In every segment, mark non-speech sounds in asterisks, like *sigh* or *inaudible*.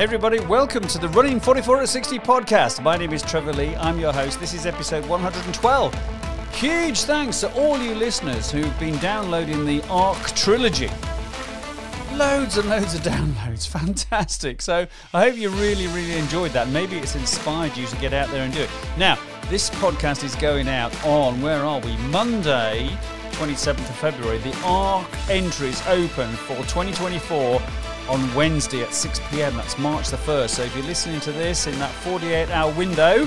Everybody, welcome to the Running 44 at 60 podcast. My name is Trevor Lee. I'm your host. This is episode 112. Huge thanks to all you listeners who've been downloading the Arc trilogy. Loads and loads of *laughs* downloads. Fantastic. So I hope you really, really enjoyed that. Maybe it's inspired you to get out there and do it. Now, this podcast is going out on, where are we? Monday, 27th of February. The ARC entries open for 2024 on Wednesday at 6 pm. That's March the 1st. So if you're listening to this in that 48 hour window,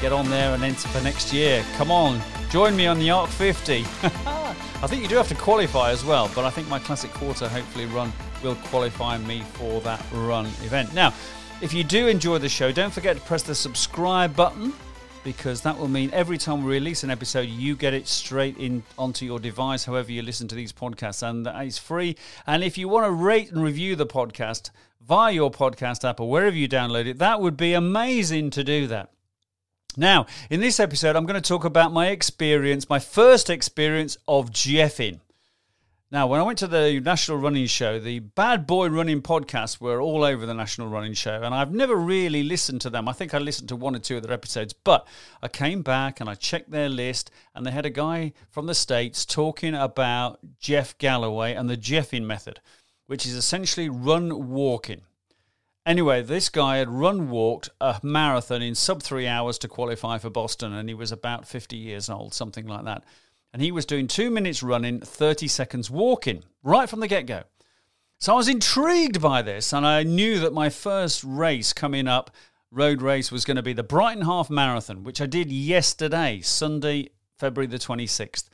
get on there and enter for next year. Come on, join me on the ARC 50. *laughs* I think you do have to qualify as well, but I think my Classic Quarter hopefully run will qualify me for that run event. Now, if you do enjoy the show, don't forget to press the subscribe button because that will mean every time we release an episode, you get it straight in onto your device, however you listen to these podcasts, and it's free. And if you want to rate and review the podcast via your podcast app or wherever you download it, that would be amazing to do that. Now, in this episode, I'm going to talk about my experience, my first experience of jeffing. Now, when I went to the National Running Show, the Bad Boy Running podcasts were all over the National Running Show, and I've never really listened to them. I think I listened to one or two of their episodes, but I came back and I checked their list, and they had a guy from the States talking about Jeff Galloway and the Jeffing method, which is essentially run walking. Anyway, this guy had run walked a marathon in sub three hours to qualify for Boston, and he was about 50 years old, something like that and he was doing two minutes running, 30 seconds walking, right from the get go. So I was intrigued by this, and I knew that my first race coming up, road race, was going to be the Brighton Half Marathon, which I did yesterday, Sunday, February the 26th.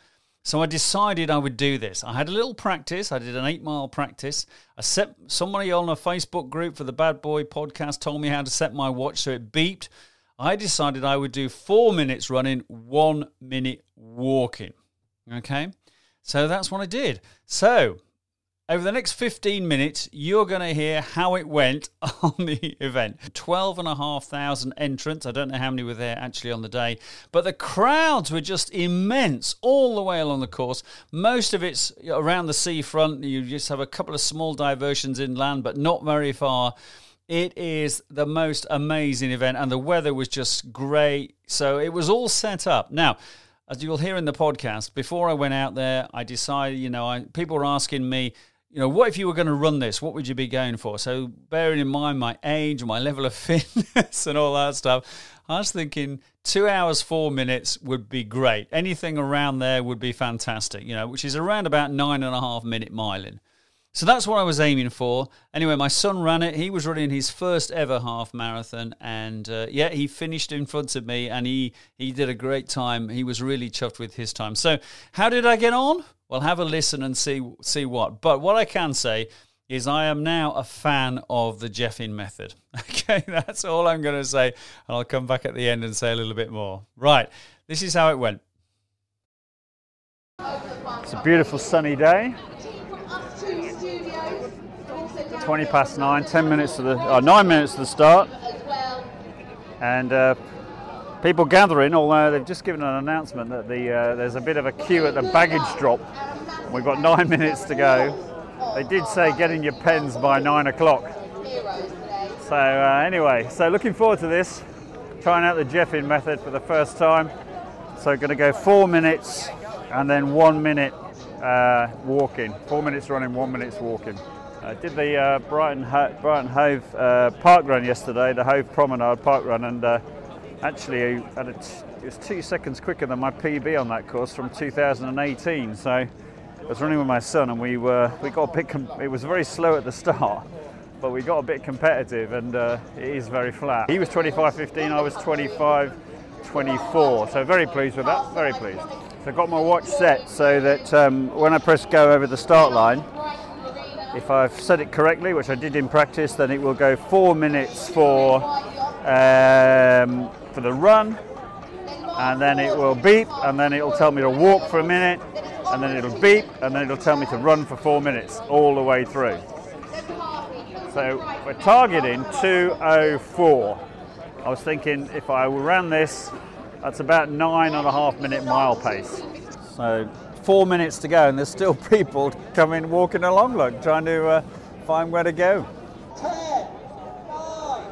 So I decided I would do this. I had a little practice. I did an eight mile practice. I set somebody on a Facebook group for the Bad Boy podcast told me how to set my watch so it beeped. I decided I would do four minutes running, one minute walking. Okay, so that's what I did. So over the next 15 minutes, you're going to hear how it went *laughs* on the event. 12,500 entrants. I don't know how many were there actually on the day, but the crowds were just immense all the way along the course. Most of it's around the seafront. You just have a couple of small diversions inland, but not very far. It is the most amazing event, and the weather was just great. So it was all set up. Now, as you'll hear in the podcast, before I went out there, I decided, you know, I, people were asking me, you know, what if you were going to run this? What would you be going for? So, bearing in mind my age, my level of *laughs* fitness, and all that stuff, I was thinking two hours, four minutes would be great. Anything around there would be fantastic, you know, which is around about nine and a half minute miling. So that's what I was aiming for. Anyway, my son ran it. He was running his first ever half marathon, and uh, yeah, he finished in front of me, and he he did a great time. He was really chuffed with his time. So, how did I get on? Well, have a listen and see see what. But what I can say is, I am now a fan of the Jeffing method. *laughs* Okay, that's all I'm going to say, and I'll come back at the end and say a little bit more. Right, this is how it went. It's a beautiful sunny day. 20 past nine, 10 minutes to the, uh, nine minutes to the start. And uh, people gathering, although they've just given an announcement that the, uh, there's a bit of a queue at the baggage drop. We've got nine *laughs* minutes to go. They did say get in your pens by nine o'clock. So uh, anyway, so looking forward to this. Trying out the Jeffin method for the first time. So going to go four minutes and then one minute uh, walking. Four minutes running, one minutes walking. I did the uh, Brighton, Ho- Brighton Hove uh, park run yesterday, the Hove Promenade park run, and uh, actually it was two seconds quicker than my PB on that course from 2018. So I was running with my son, and we were we got a bit. Com- it was very slow at the start, *laughs* but we got a bit competitive, and uh, it is very flat. He was 25.15, I was 25.24. So very pleased with that. Very pleased. So I got my watch set so that um, when I press go over the start line if I've said it correctly, which I did in practice, then it will go four minutes for um, for the run, and then it will beep, and then it'll tell me to walk for a minute, and then it'll beep, and then it'll tell me to run for four minutes all the way through. So we're targeting 204. I was thinking if I ran this, that's about nine and a half minute mile pace. So four minutes to go, and there's still *laughs* people coming walking along, look, trying to uh, find where to go. Ten, nine,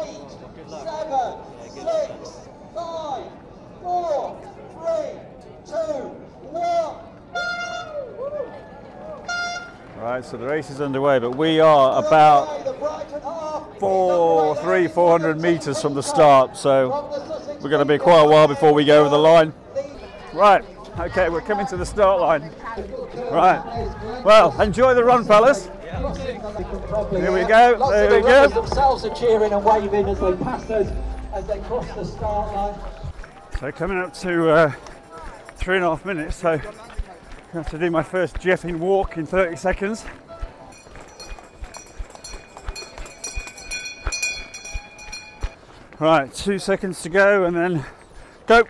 eight, seven, six, five, four, three, two, one. Right, so the race is underway, but we are about four, three, four hundred meters from the start, so we're going to be quite a while before we go over the line. Right, okay, we're coming to the start line. Right, well, enjoy the run, fellas. Here we go. There we go. themselves are cheering and waving as they pass us as they cross the start line. So coming up to uh, three and a half minutes, so I have to do my first jeffing walk in 30 seconds. Right, two seconds to go and then go.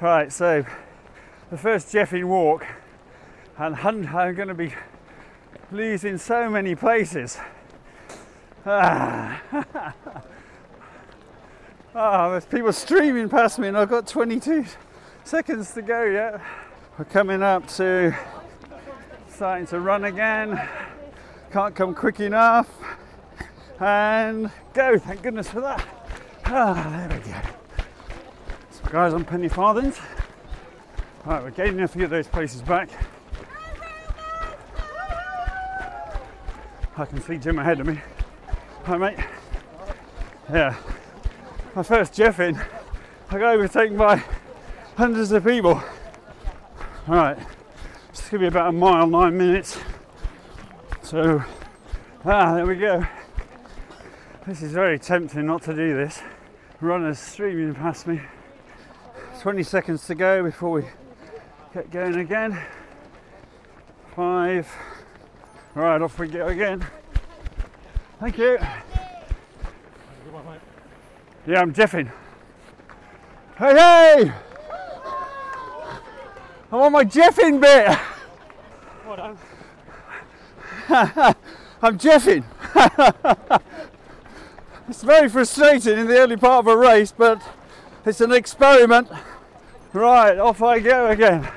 Right, so the first jeffing walk, and I'm going to be losing so many places. Ah. *laughs* Ah, there's people streaming past me, and I've got 22 seconds to go yet. We're coming up to starting to run again. Can't come quick enough. And go, thank goodness for that. Ah, there we go. So, guys, I'm penny farthings. Right, we're gaining a few of those places back. I can see Jim ahead of me. Hi, mate. Yeah my first Jeffin, I got overtaken by hundreds of people. Right, it's gonna be about a mile, nine minutes. So, ah, there we go. This is very tempting not to do this. Runners streaming past me. 20 seconds to go before we get going again. Five. Right, off we go again. Thank you. Yeah, I'm jeffing. Hey, hey! *laughs* I'm on my jeffing bit. *laughs* Well I'm jeffing. it's very frustrating in the early part of a race, but it's an experiment. Right, off I go again.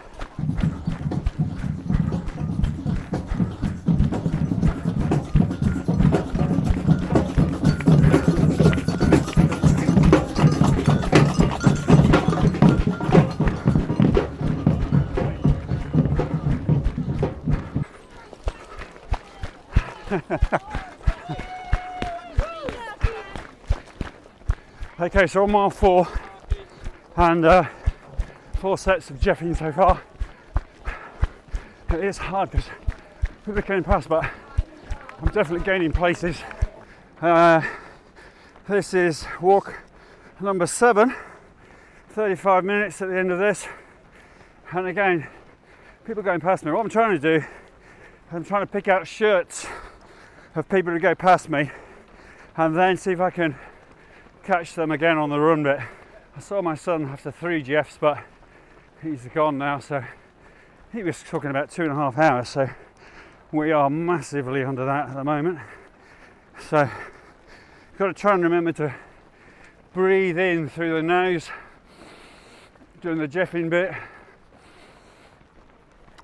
*laughs* Okay, so on mile four, and uh, four sets of jeffing so far. It is hard because people are coming past, but I'm definitely gaining places. Uh, this is walk number seven, 35 minutes at the end of this, and again, people going past me. What I'm trying to do, I'm trying to pick out shirts of people who go past me, and then see if I can catch them again on the run bit. I saw my son after three Jeffs, but he's gone now, so he was talking about two and a half hours, so we are massively under that at the moment. So got to try and remember to breathe in through the nose during the Jeffing bit.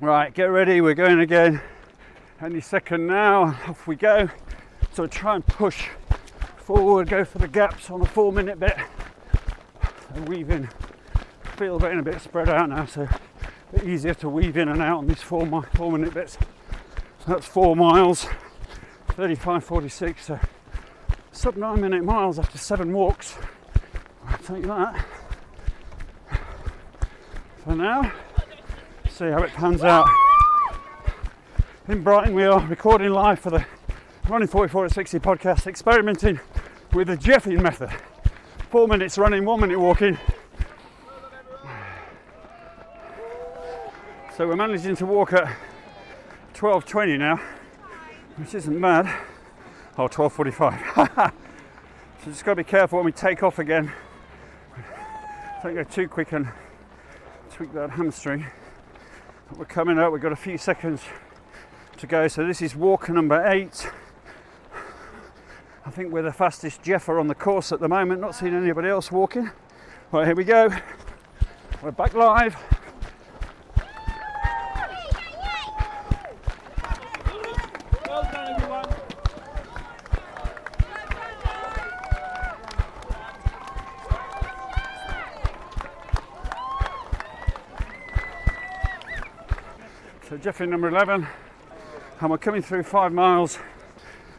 Right, get ready, we're going again. Any second now, off we go. So try and push forward, go for the gaps on the four minute bit. And weave in. Feel getting a bit spread out now, so a bit easier to weave in and out on these four, mi- four minute bits. So that's four miles, 35, 46. So sub nine minute miles after seven walks. I'll take that. For now, see how it pans out. In Brighton, we are recording live for the Running 44 to 60 podcast, experimenting with the Jeffing method. Four minutes running, one minute walking. So we're managing to walk at 12.20 now, which isn't bad. Oh, 12.45. *laughs* so just got to be careful when we take off again. Don't go too quick and tweak that hamstring. But we're coming up, we've got a few seconds to go. So this is walker number eight. I think we're the fastest Jeffer on the course at the moment, not seeing anybody else walking. Right, here we go. We're back live. So Jeffrey number 11, and we're coming through five miles,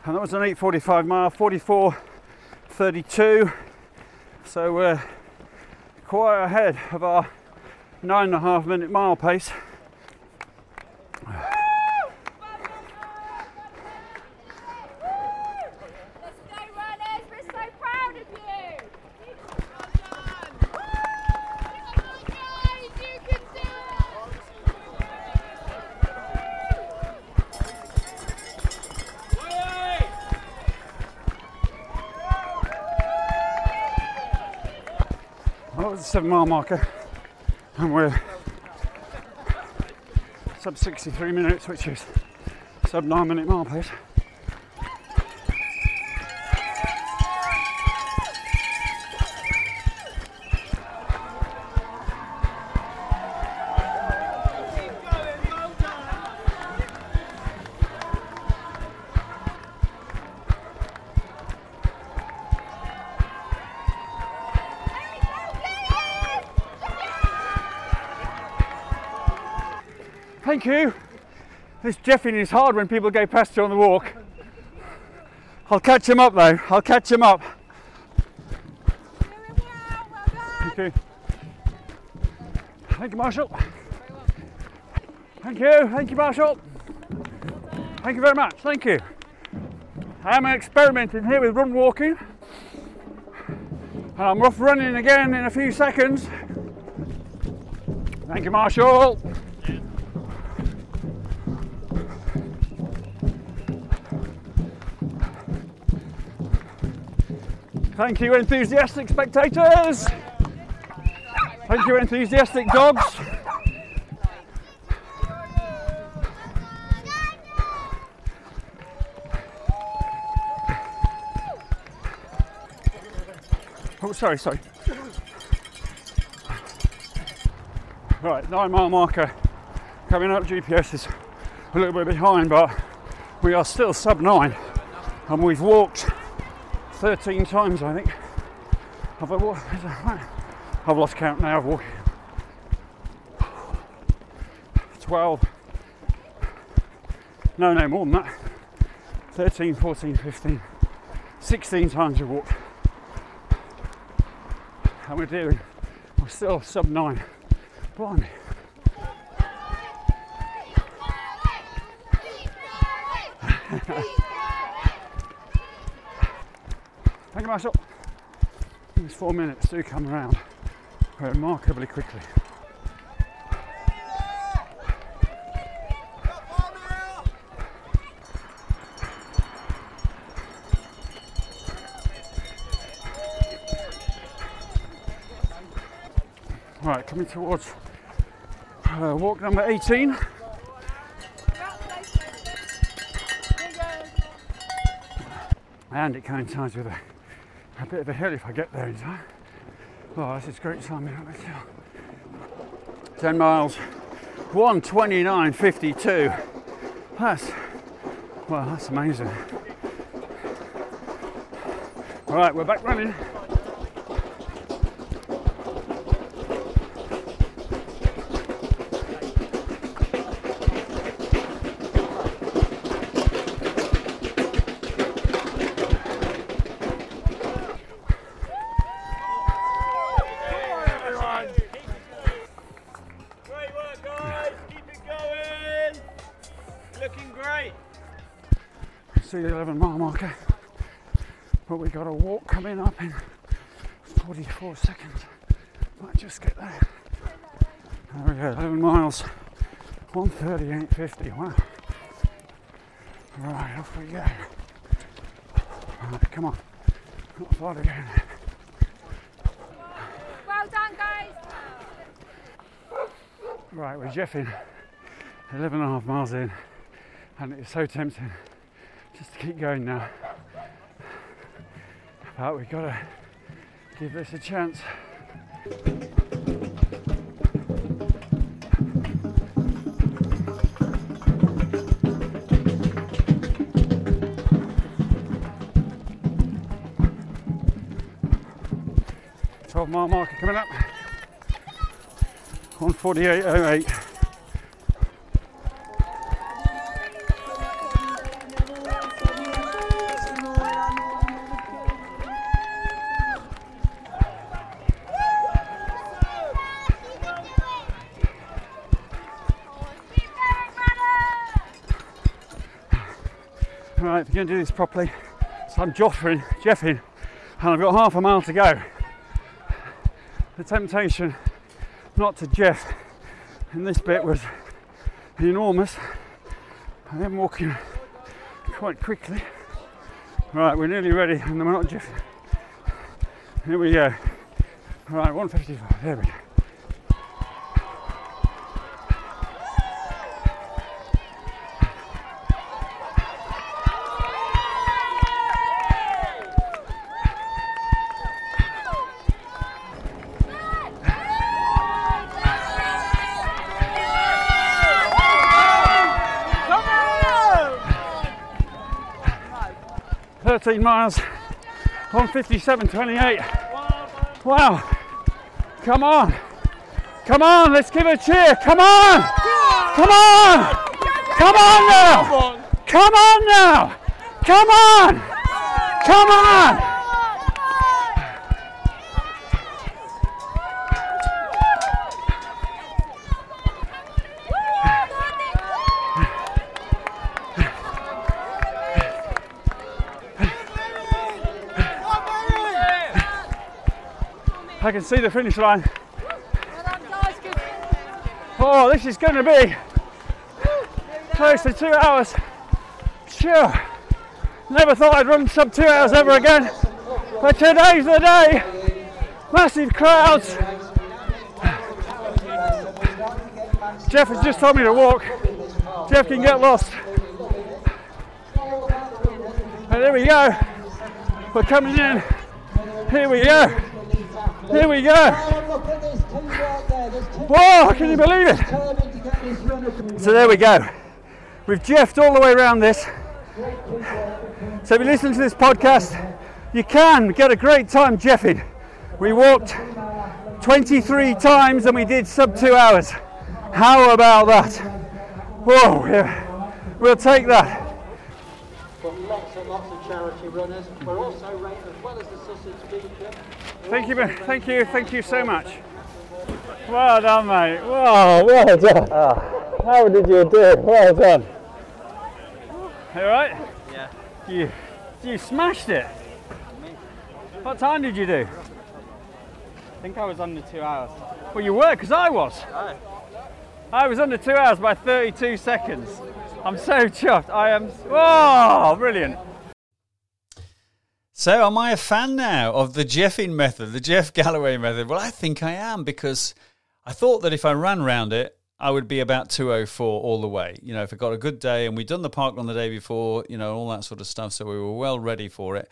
and that was an 8:45 mile, 44:32. So we're quite ahead of our nine and a half minute mile pace. Seven mile marker, and we're sub 63 minutes, which is sub nine minute mile pace. Thank you. This jeffing is hard when people go past you on the walk. I'll catch him up though. I'll catch him up. Thank you. Thank you, marshal. Thank you. Thank you, marshal. Thank you very much. Thank you. I'm experimenting here with run walking. And I'm off running again in a few seconds. Thank you, marshal. Thank you, enthusiastic spectators. Thank you, enthusiastic dogs. Oh, sorry, sorry. Right, nine mile marker coming up. GPS is a little bit behind, but we are still sub nine, and we've walked 13 times, I think. Have I walked? I've lost count now of walking. 12. No, no, more than that. 13, 14, 15, 16 times we've walked. And we're doing, we're still sub nine. Blimey. *laughs* You, marshal. These four minutes do come around remarkably quickly. Right, coming towards uh, walk number 18. And it coincides with a, a bit of a hill if I get there in time. Oh, this is great up this hill. 10 miles, 129.52. That's, well, that's amazing. All right, we're back running. We got a walk coming up in 44 seconds. Might just get there. There we go, 11 miles, 138.50. Wow. Right, off we go. Right, come on. Not far to go now. Well done, guys. Right, we're jeffing 11 and a half miles in, and it's so tempting just to keep going now. But we've got to give this a chance. Twelve mile marker coming up. 148.08. going to do this properly. So I'm joffing, jeffing, and I've got half a mile to go. The temptation not to jeff in this bit was enormous. I am walking quite quickly. Right, we're nearly ready, and we're not jeffing. Here we go. Right, 155. There we go. Thirteen miles, 157.28. Wow! Come on! Come on! Let's give a cheer! Come on! Come on! Come on now! Come on now! Come on! Come on! I can see the finish line. Oh, this is going to be close to two hours. Sure. Never thought I'd run sub two hours ever again. But today's the day. Massive crowds. Jeff has just told me to walk. Jeff can get lost. And there we go. We're coming in. Here we go. Here we go. Whoa, can you believe it? So there we go. We've jeffed all the way around this. So if you listen to this podcast, you can get a great time jeffing. We walked 23 times and we did sub two hours. How about that? Whoa, yeah. we'll take that. Got lots and lots of charity runners. We're also rated as well as the Sussex Beacon. Thank you, thank you, thank you so much. Well done, mate. Wow, well ah, done. How did you do? Well done. You alright? Yeah. You, you smashed it. What time did you do? I think I was under two hours. Well, you were, because I was. Oh. I was under two hours by 32 seconds. I'm so chuffed. I am. Oh, brilliant. So, am I a fan now of the Jeffing method, the Jeff Galloway method? Well, I think I am because I thought that if I ran round it, I would be about 204 all the way. You know, if I got a good day and we'd done the park run the day before, you know, all that sort of stuff. So, we were well ready for it.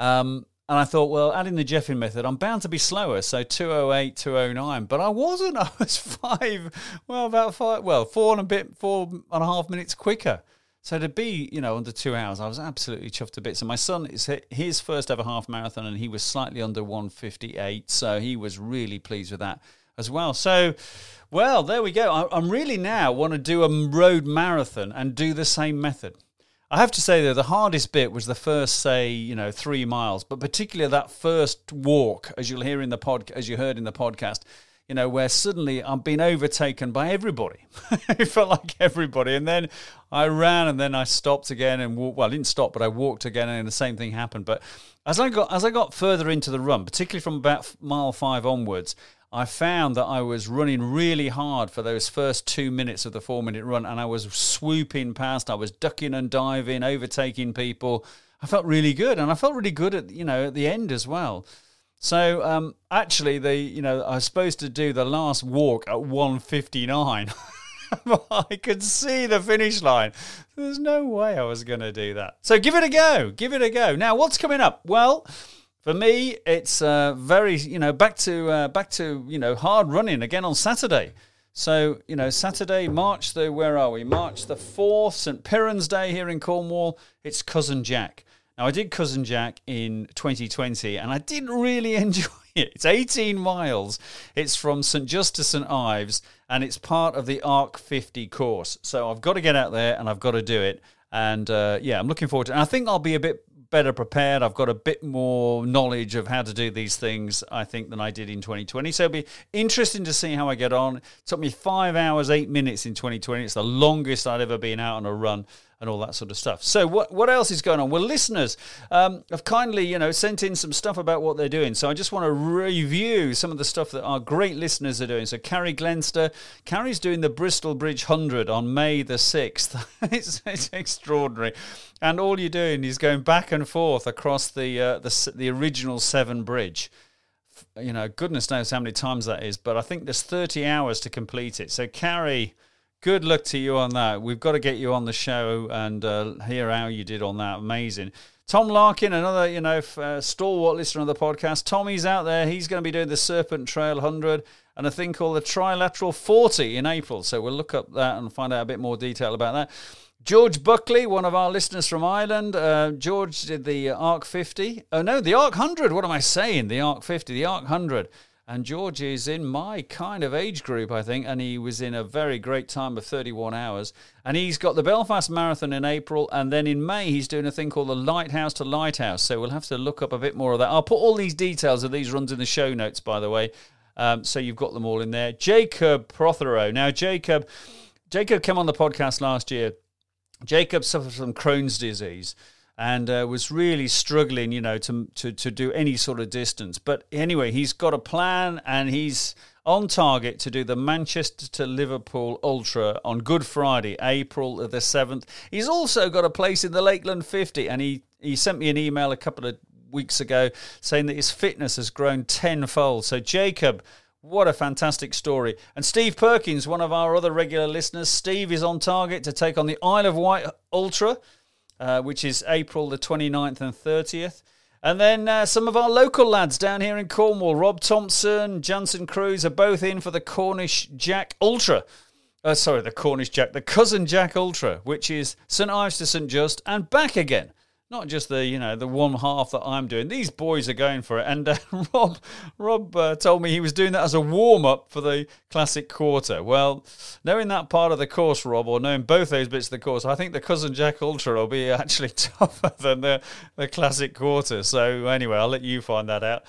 Um, and I thought, well, adding the Jeffing method, I'm bound to be slower. So 208, 209. But I wasn't. *laughs* I was five, well, about five, well, four and a bit, four and a half minutes quicker. So to be, you know, under two hours, I was absolutely chuffed to bits. And my son is his first ever half marathon, and he was slightly under 158. So he was really pleased with that as well. So, well, there we go. I, I'm really now want to do a road marathon and do the same method. I have to say though, the hardest bit was the first, say, you know, three miles, but particularly that first walk, as you'll hear in the pod, as you heard in the podcast, you know, where suddenly I'm being overtaken by everybody. *laughs* it felt like everybody, and then I ran, and then I stopped again, and walked, well, I didn't stop, but I walked again, and the same thing happened. But as I got as I got further into the run, particularly from about mile five onwards, I found that I was running really hard for those first two minutes of the four minute run, and I was swooping past. I was ducking and diving, overtaking people. I felt really good, and I felt really good at you know at the end as well. So um, actually, the you know I was supposed to do the last walk at one fifty nine. *laughs* I could see the finish line. There's no way I was going to do that. So give it a go. Give it a go. Now, what's coming up? Well. For me, it's uh, very you know back to uh, back to you know hard running again on Saturday. So you know Saturday, March the where are we? March the fourth, St Piran's Day here in Cornwall. It's cousin Jack. Now I did cousin Jack in 2020, and I didn't really *laughs* enjoy it. It's 18 miles. It's from St Just to St Ives, and it's part of the Arc 50 course. So I've got to get out there and I've got to do it. And uh, yeah, I'm looking forward to it. And I think I'll be a bit better prepared. I've got a bit more knowledge of how to do these things, I think, than I did in 2020. So it'll be interesting to see how I get on. It took me five hours, eight minutes in 2020. It's the longest I'd ever been out on a run. And all that sort of stuff. So what what else is going on? Well, listeners um, have kindly you know sent in some stuff about what they're doing. So I just want to review some of the stuff that our great listeners are doing. So Carrie Glenster, Carrie's doing the Bristol Bridge Hundred on May the sixth. *laughs* it's, it's extraordinary, and all you're doing is going back and forth across the uh, the the original Severn Bridge you know, goodness knows how many times that is, but I think there's 30 hours to complete it. So, Carrie, good luck to you on that. We've got to get you on the show and uh, hear how you did on that. Amazing. Tom Larkin, another you know uh, stalwart listener of the podcast. Tommy's out there. He's going to be doing the Serpent Trail 100 and a thing called the Trilateral 40 in April. So we'll look up that and find out a bit more detail about that. George Buckley, one of our listeners from Ireland. Uh, George did the Arc 50. Oh no, the Arc 100. What am I saying? The Arc 50, the Arc 100. And George is in my kind of age group, I think, and he was in a very great time of 31 hours. And he's got the Belfast Marathon in April, and then in May he's doing a thing called the Lighthouse to Lighthouse. So we'll have to look up a bit more of that. I'll put all these details of these runs in the show notes, by the way, um, so you've got them all in there. Jacob Prothero. Now, Jacob, Jacob came on the podcast last year. Jacob suffered from Crohn's disease and uh, was really struggling, you know, to, to to do any sort of distance. But anyway, he's got a plan, and he's on target to do the Manchester to Liverpool Ultra on Good Friday, April the seventh. He's also got a place in the Lakeland 50, and he he sent me an email a couple of weeks ago saying that his fitness has grown tenfold. So Jacob. What a fantastic story. And Steve Perkins, one of our other regular listeners, Steve is on target to take on the Isle of Wight Ultra uh, which is April the 29th and 30th. And then uh, some of our local lads down here in Cornwall, Rob Thompson, Jansen Cruz, are both in for the Cornish Jack Ultra. Uh, sorry, the Cornish Jack, the Cousin Jack Ultra, which is St Ives to St Just and back again not just the you know the one half that I'm doing. These boys are going for it, and uh, *laughs* Rob Rob uh, told me he was doing that as a warm up for the classic quarter. Well, knowing that part of the course, Rob, or knowing both those bits of the course, I think the cousin Jack Ultra will be *laughs* actually tougher than the the classic quarter. So anyway, I'll let you find that out.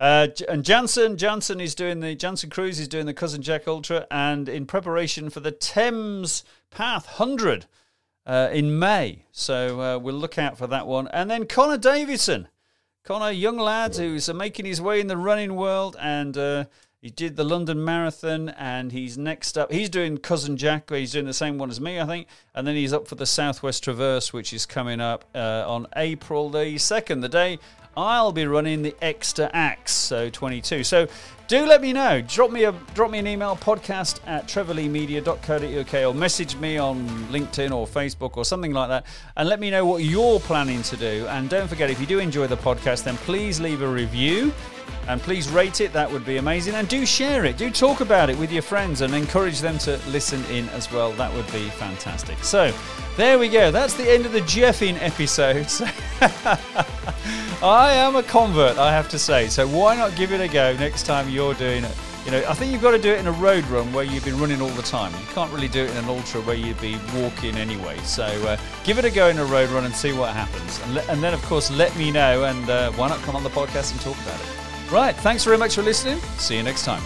Uh, and Jansen, Jansen is doing the Jansen Cruise is doing the cousin Jack Ultra, and in preparation for the Thames Path Hundred uh, in May. So uh, we'll look out for that one. And then Connor Davidson. Connor, young lad who's uh, making his way in the running world and uh, he did the London Marathon and he's next up. He's doing Cousin Jack, where he's doing the same one as me, I think. And then he's up for the Southwest Traverse, which is coming up uh, on April the 2nd, the day I'll be running the Exeter Axe, so 22. So do let me know. Drop me a drop me an email podcast at trevorleemedia.co.uk or message me on LinkedIn or Facebook or something like that and let me know what you're planning to do. And don't forget, if you do enjoy the podcast, then please leave a review and please rate it. That would be amazing. And do share it. Do talk about it with your friends and encourage them to listen in as well. That would be fantastic. So there we go. That's the end of the Jeffing episode. *laughs* I am a convert, I have to say. So why not give it a go next time you're doing it? You know, I think you've got to do it in a road run where you've been running all the time. You can't really do it in an ultra where you'd be walking anyway. So uh, give it a go in a road run and see what happens. And, le- and then, of course, let me know. And uh, why not come on the podcast and talk about it? Right. Thanks very much for listening. See you next time.